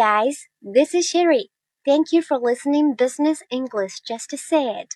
Guys, this is Sherry. Thank you for listening Business English Just Say It.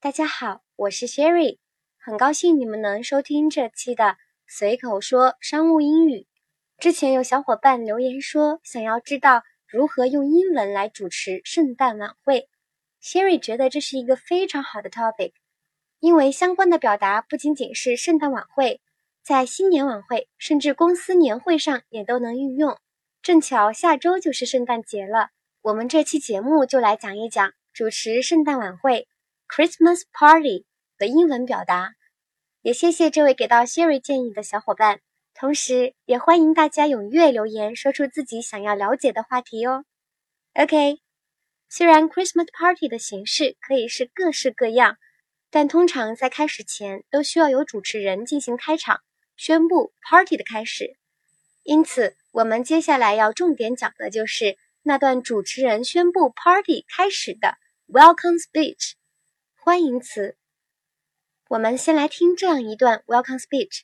大家好，我是 Sherry，很高兴你们能收听这期的随口说商务英语。之前有小伙伴留言说想要知道如何用英文来主持圣诞晚会，Sherry 觉得这是一个非常好的 topic，因为相关的表达不仅仅是圣诞晚会，在新年晚会甚至公司年会上也都能运用。正巧下周就是圣诞节了，我们这期节目就来讲一讲主持圣诞晚会 （Christmas Party） 的英文表达。也谢谢这位给到 Sherry 建议的小伙伴，同时也欢迎大家踊跃留言，说出自己想要了解的话题哦。OK，虽然 Christmas Party 的形式可以是各式各样，但通常在开始前都需要有主持人进行开场，宣布 Party 的开始。因此，我们接下来要重点讲的就是那段主持人宣布 party 开始的 welcome speech 欢迎词。我们先来听这样一段 welcome speech，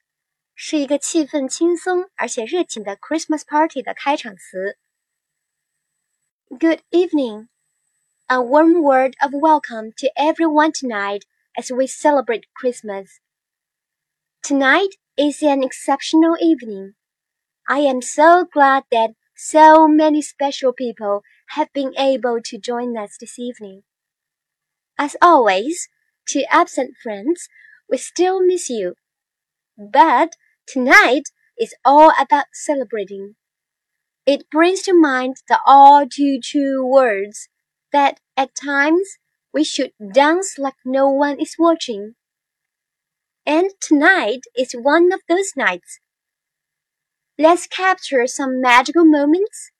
是一个气氛轻松而且热情的 Christmas party 的开场词。Good evening. A warm word of welcome to everyone tonight as we celebrate Christmas. Tonight is an exceptional evening. I am so glad that so many special people have been able to join us this evening. As always, to absent friends, we still miss you. But tonight is all about celebrating. It brings to mind the all too true words that at times we should dance like no one is watching. And tonight is one of those nights Let's capture some magical moments.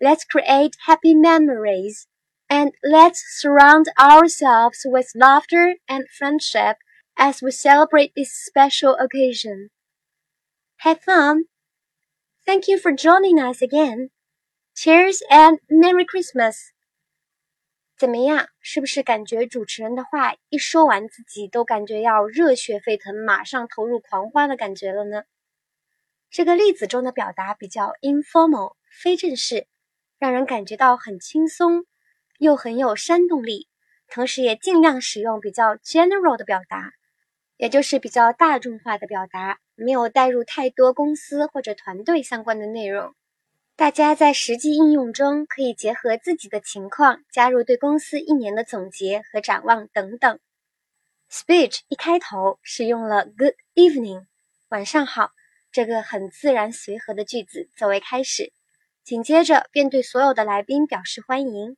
Let's create happy memories. And let's surround ourselves with laughter and friendship as we celebrate this special occasion. Have fun. Thank you for joining us again. Cheers and Merry Christmas. 怎么样？是不是感觉主持人的话一说完，自己都感觉要热血沸腾，马上投入狂欢的感觉了呢？ 这个例子中的表达比较 informal，非正式，让人感觉到很轻松，又很有煽动力。同时，也尽量使用比较 general 的表达，也就是比较大众化的表达，没有带入太多公司或者团队相关的内容。大家在实际应用中可以结合自己的情况，加入对公司一年的总结和展望等等。Speech 一开头是用了 Good evening，晚上好。这个很自然随和的句子作为开始，紧接着便对所有的来宾表示欢迎。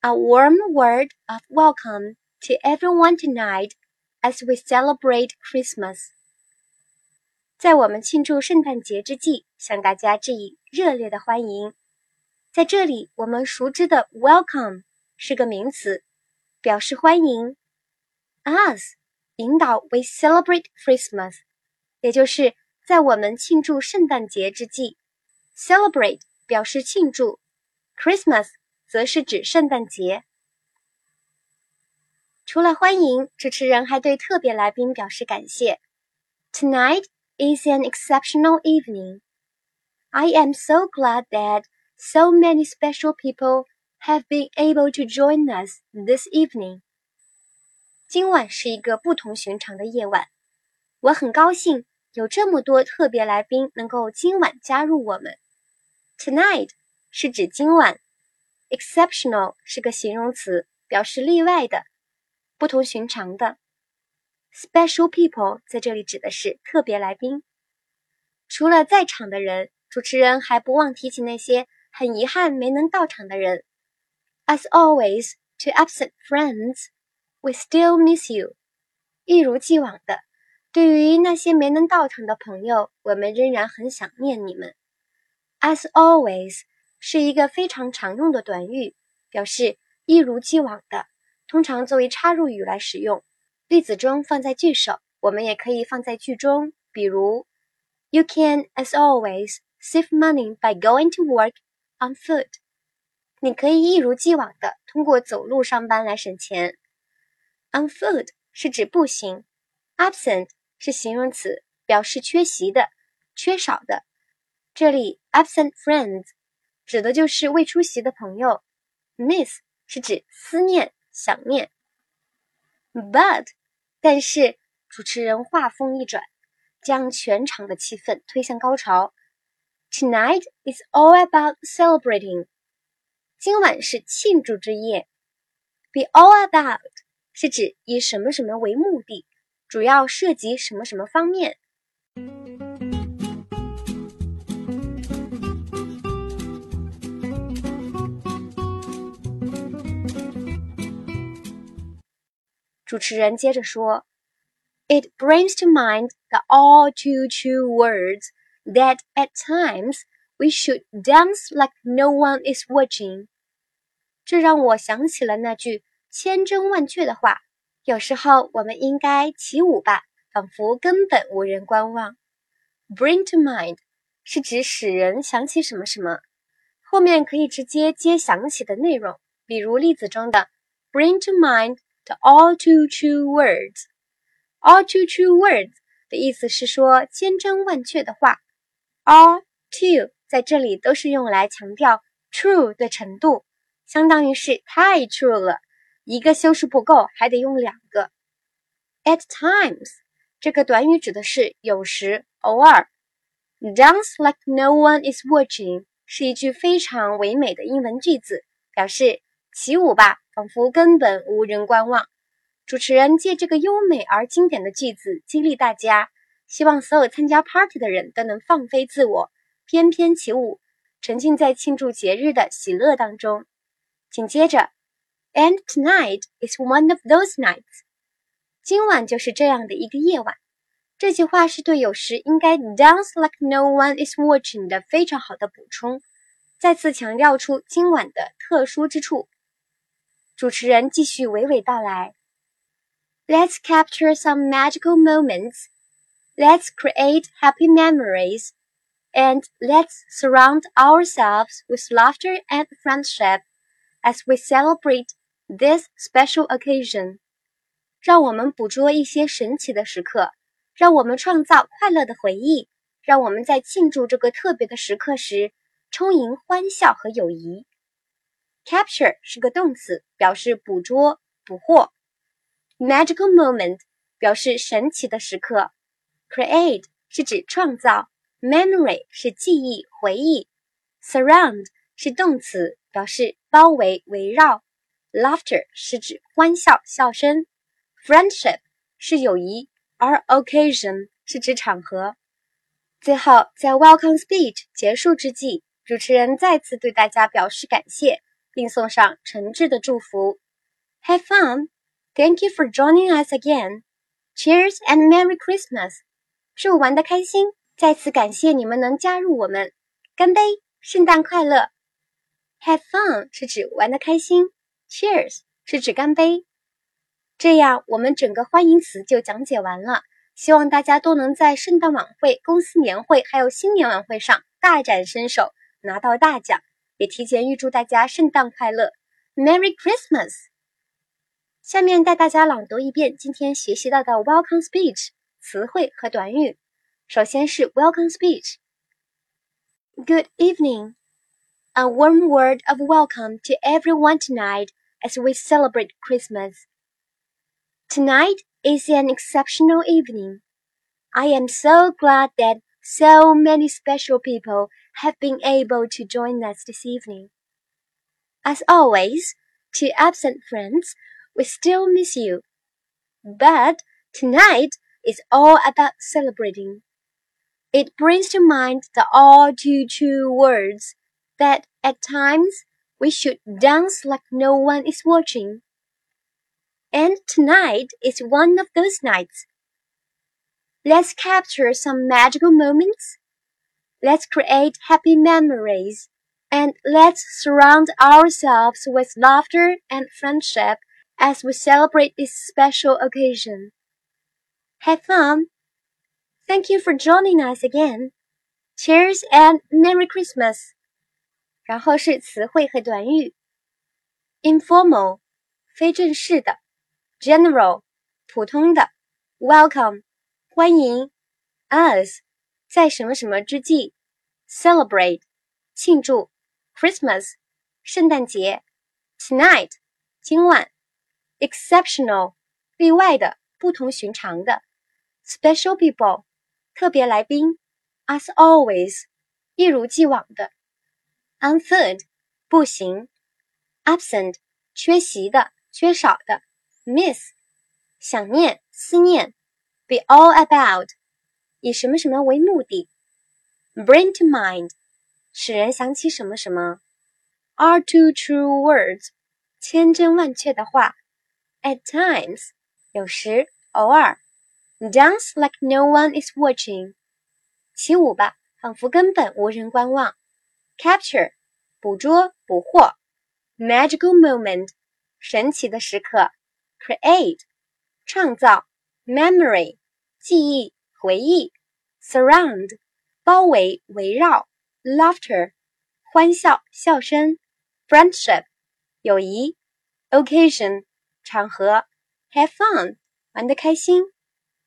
A warm word of welcome to everyone tonight as we celebrate Christmas。在我们庆祝圣诞节之际，向大家致以热烈的欢迎。在这里，我们熟知的 welcome 是个名词，表示欢迎。Us 引导 we celebrate Christmas，也就是 在我们庆祝圣诞节之际，celebrate 表示庆祝，Christmas 则是指圣诞节。除了欢迎，主持人还对特别来宾表示感谢。Tonight is an exceptional evening. I am so glad that so many special people have been able to join us this evening. 今晚是一个不同寻常的夜晚，我很高兴。有这么多特别来宾能够今晚加入我们。Tonight 是指今晚，exceptional 是个形容词，表示例外的、不同寻常的。Special people 在这里指的是特别来宾。除了在场的人，主持人还不忘提起那些很遗憾没能到场的人。As always, to absent friends, we still miss you。一如既往的。对于那些没能到场的朋友，我们仍然很想念你们。As always 是一个非常常用的短语，表示一如既往的，通常作为插入语来使用。例子中放在句首，我们也可以放在句中。比如，You can as always save money by going to work on foot。你可以一如既往的通过走路上班来省钱。On foot 是指步行，absent。是形容词，表示缺席的、缺少的。这里 absent friends 指的就是未出席的朋友；miss 是指思念、想念。But，但是主持人话锋一转，将全场的气氛推向高潮。Tonight is all about celebrating。今晚是庆祝之夜。Be all about 是指以什么什么为目的，主要涉及什么什么方面。主持人接着说：“It brings to mind the all too true words that at times we should dance like no one is watching。”这让我想起了那句千真万确的话：“有时候我们应该起舞吧，仿佛根本无人观望。”Bring to mind 是指使人想起什么什么，后面可以直接接想起的内容，比如例子中的 “Bring to mind”。The all too true words, all too true words 的意思是说千真万确的话。All too 在这里都是用来强调 true 的程度，相当于是太 true 了，一个修饰不够，还得用两个。At times 这个短语指的是有时、偶尔。Dance like no one is watching 是一句非常唯美的英文句子，表示起舞吧。仿佛根本无人观望。主持人借这个优美而经典的句子激励大家，希望所有参加 party 的人都能放飞自我，翩翩起舞，沉浸在庆祝节日的喜乐当中。紧接着 ，And tonight is one of those nights。今晚就是这样的一个夜晚。这句话是对有时应该 dance like no one is watching 的非常好的补充，再次强调出今晚的特殊之处。主持人继续娓娓道来：“Let's capture some magical moments, let's create happy memories, and let's surround ourselves with laughter and friendship as we celebrate this special occasion。”让我们捕捉一些神奇的时刻，让我们创造快乐的回忆，让我们在庆祝这个特别的时刻时，充盈欢笑和友谊。Capture 是个动词，表示捕捉、捕获。Magical moment 表示神奇的时刻。Create 是指创造。Memory 是记忆、回忆。Surround 是动词，表示包围、围绕。Laughter 是指欢笑、笑声。Friendship 是友谊，而 Occasion 是指场合。最后，在 Welcome Speech 结束之际，主持人再次对大家表示感谢。并送上诚挚的祝福。Have fun! Thank you for joining us again. Cheers and Merry Christmas! 祝玩的开心！再次感谢你们能加入我们。干杯！圣诞快乐！Have fun 是指玩的开心，Cheers 是指干杯。这样，我们整个欢迎词就讲解完了。希望大家都能在圣诞晚会、公司年会还有新年晚会上大展身手，拿到大奖。也提前预祝大家圣诞快乐，Merry Christmas！下面带大家朗读一遍今天学习到的 Welcome Speech 词汇和短语。首先是 Welcome Speech。Good evening. A warm word of welcome to everyone tonight as we celebrate Christmas. Tonight is an exceptional evening. I am so glad that so many special people have been able to join us this evening. As always, to absent friends, we still miss you. But tonight is all about celebrating. It brings to mind the all too true words that at times we should dance like no one is watching. And tonight is one of those nights. Let's capture some magical moments Let's create happy memories and let's surround ourselves with laughter and friendship as we celebrate this special occasion. Have fun! Thank you for joining us again. Cheers and Merry Christmas! 然后是词汇和短语：informal 非正式的，general 普通的，welcome 欢迎，as 在什么什么之际，celebrate，庆祝 Christmas，圣诞节；tonight，今晚；exceptional，例外的，不同寻常的；special people，特别来宾；as always，一如既往的 ；unfit，不行；absent，缺席的，缺少的；miss，想念，思念；be all about，以什么什么为目的；bring to mind。使人想起什么什么，are two true words，千真万确的话，at times，有时偶尔，dance like no one is watching，起舞吧，仿佛根本无人观望 ，capture，捕捉捕获，magical moment，神奇的时刻，create，创造，memory，记忆回忆，surround，包围围绕。laughter，欢笑，笑声；friendship，友谊；occasion，场合；have fun，玩得开心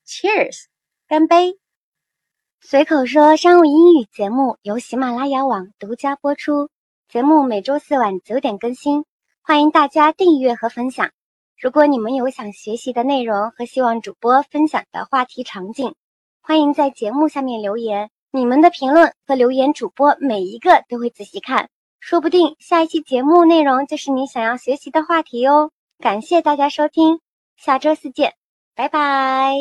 ；cheers，干杯。随口说商务英语节目由喜马拉雅网独家播出，节目每周四晚九点更新，欢迎大家订阅和分享。如果你们有想学习的内容和希望主播分享的话题场景，欢迎在节目下面留言。你们的评论和留言，主播每一个都会仔细看，说不定下一期节目内容就是你想要学习的话题哦。感谢大家收听，下周四见，拜拜。